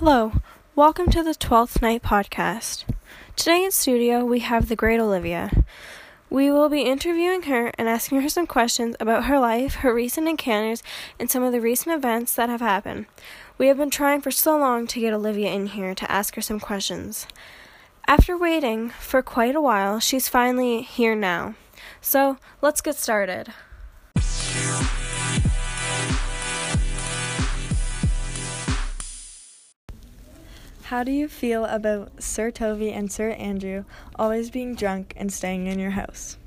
Hello, welcome to the 12th Night Podcast. Today in studio we have the great Olivia. We will be interviewing her and asking her some questions about her life, her recent encounters, and some of the recent events that have happened. We have been trying for so long to get Olivia in here to ask her some questions. After waiting for quite a while, she's finally here now. So let's get started. How do you feel about Sir Toby and Sir Andrew always being drunk and staying in your house?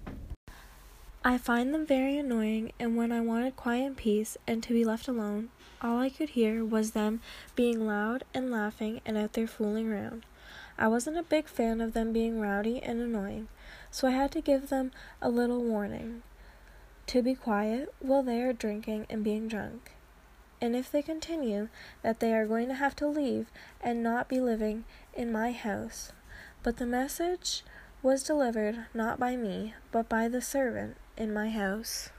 I find them very annoying, and when I wanted quiet and peace and to be left alone, all I could hear was them being loud and laughing and out there fooling around. I wasn't a big fan of them being rowdy and annoying, so I had to give them a little warning to be quiet while they are drinking and being drunk and if they continue, that they are going to have to leave and not be living in my house. But the message was delivered not by me, but by the servant in my house.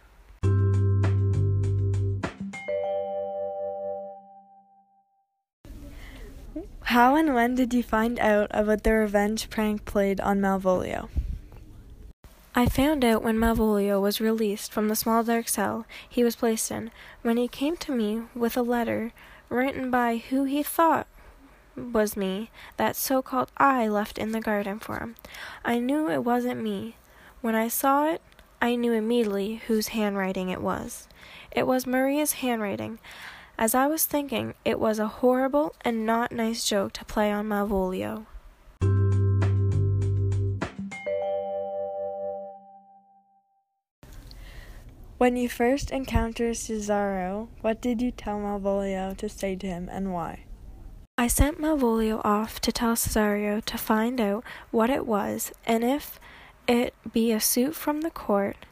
How and when did you find out about the revenge prank played on Malvolio? I found out when Malvolio was released from the small dark cell he was placed in, when he came to me with a letter written by who he thought was me, that so called I left in the garden for him. I knew it wasn't me. When I saw it, I knew immediately whose handwriting it was. It was Maria's handwriting. As I was thinking, it was a horrible and not nice joke to play on Malvolio. When you first encountered Cesario, what did you tell Malvolio to say to him and why? I sent Malvolio off to tell Cesario to find out what it was and if it be a suit from the court,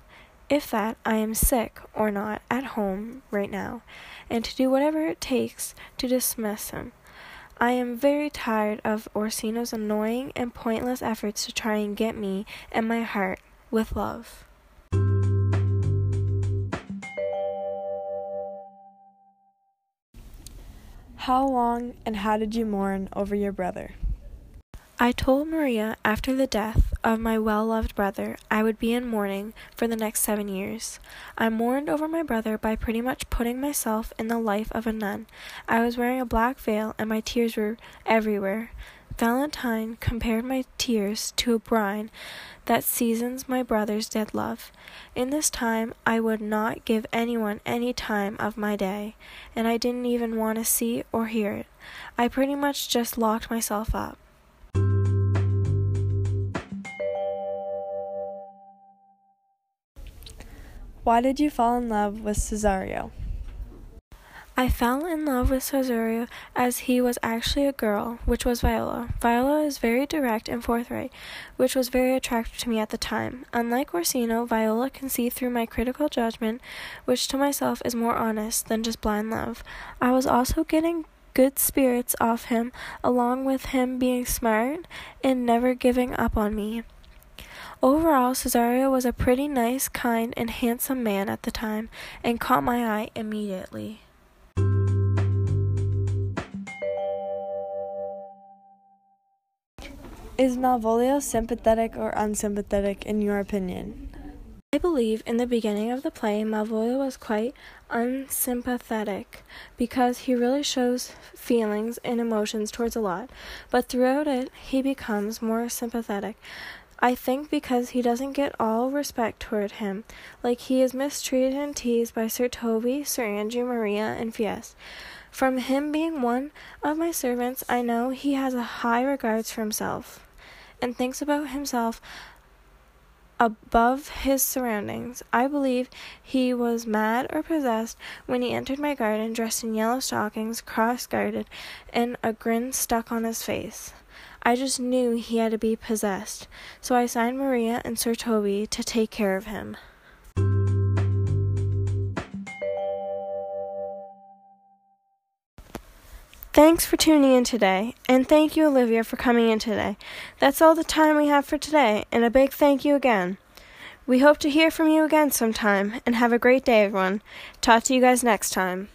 if that I am sick or not at home right now, and to do whatever it takes to dismiss him. I am very tired of Orsino's annoying and pointless efforts to try and get me and my heart with love. How long and how did you mourn over your brother? I told Maria after the death of my well loved brother I would be in mourning for the next seven years. I mourned over my brother by pretty much putting myself in the life of a nun. I was wearing a black veil and my tears were everywhere. Valentine compared my tears to a brine that seasons my brother's dead love. In this time, I would not give anyone any time of my day, and I didn't even want to see or hear it. I pretty much just locked myself up. Why did you fall in love with Cesario? I fell in love with Cesario as he was actually a girl, which was Viola. Viola is very direct and forthright, which was very attractive to me at the time. Unlike Orsino, Viola can see through my critical judgment, which to myself is more honest than just blind love. I was also getting good spirits off him, along with him being smart and never giving up on me. Overall, Cesario was a pretty nice, kind, and handsome man at the time, and caught my eye immediately. Is Malvolio sympathetic or unsympathetic in your opinion? I believe in the beginning of the play, Malvolio was quite unsympathetic because he really shows feelings and emotions towards a lot, but throughout it, he becomes more sympathetic. I think because he doesn't get all respect toward him, like he is mistreated and teased by Sir Toby, Sir Andrew, Maria, and Feste. From him being one of my servants, I know he has a high regards for himself and thinks about himself above his surroundings. I believe he was mad or possessed when he entered my garden dressed in yellow stockings, cross gartered, and a grin stuck on his face. I just knew he had to be possessed, so I signed Maria and Sir Toby to take care of him. Thanks for tuning in today, and thank you, Olivia, for coming in today. That's all the time we have for today, and a big thank you again. We hope to hear from you again sometime, and have a great day, everyone. Talk to you guys next time.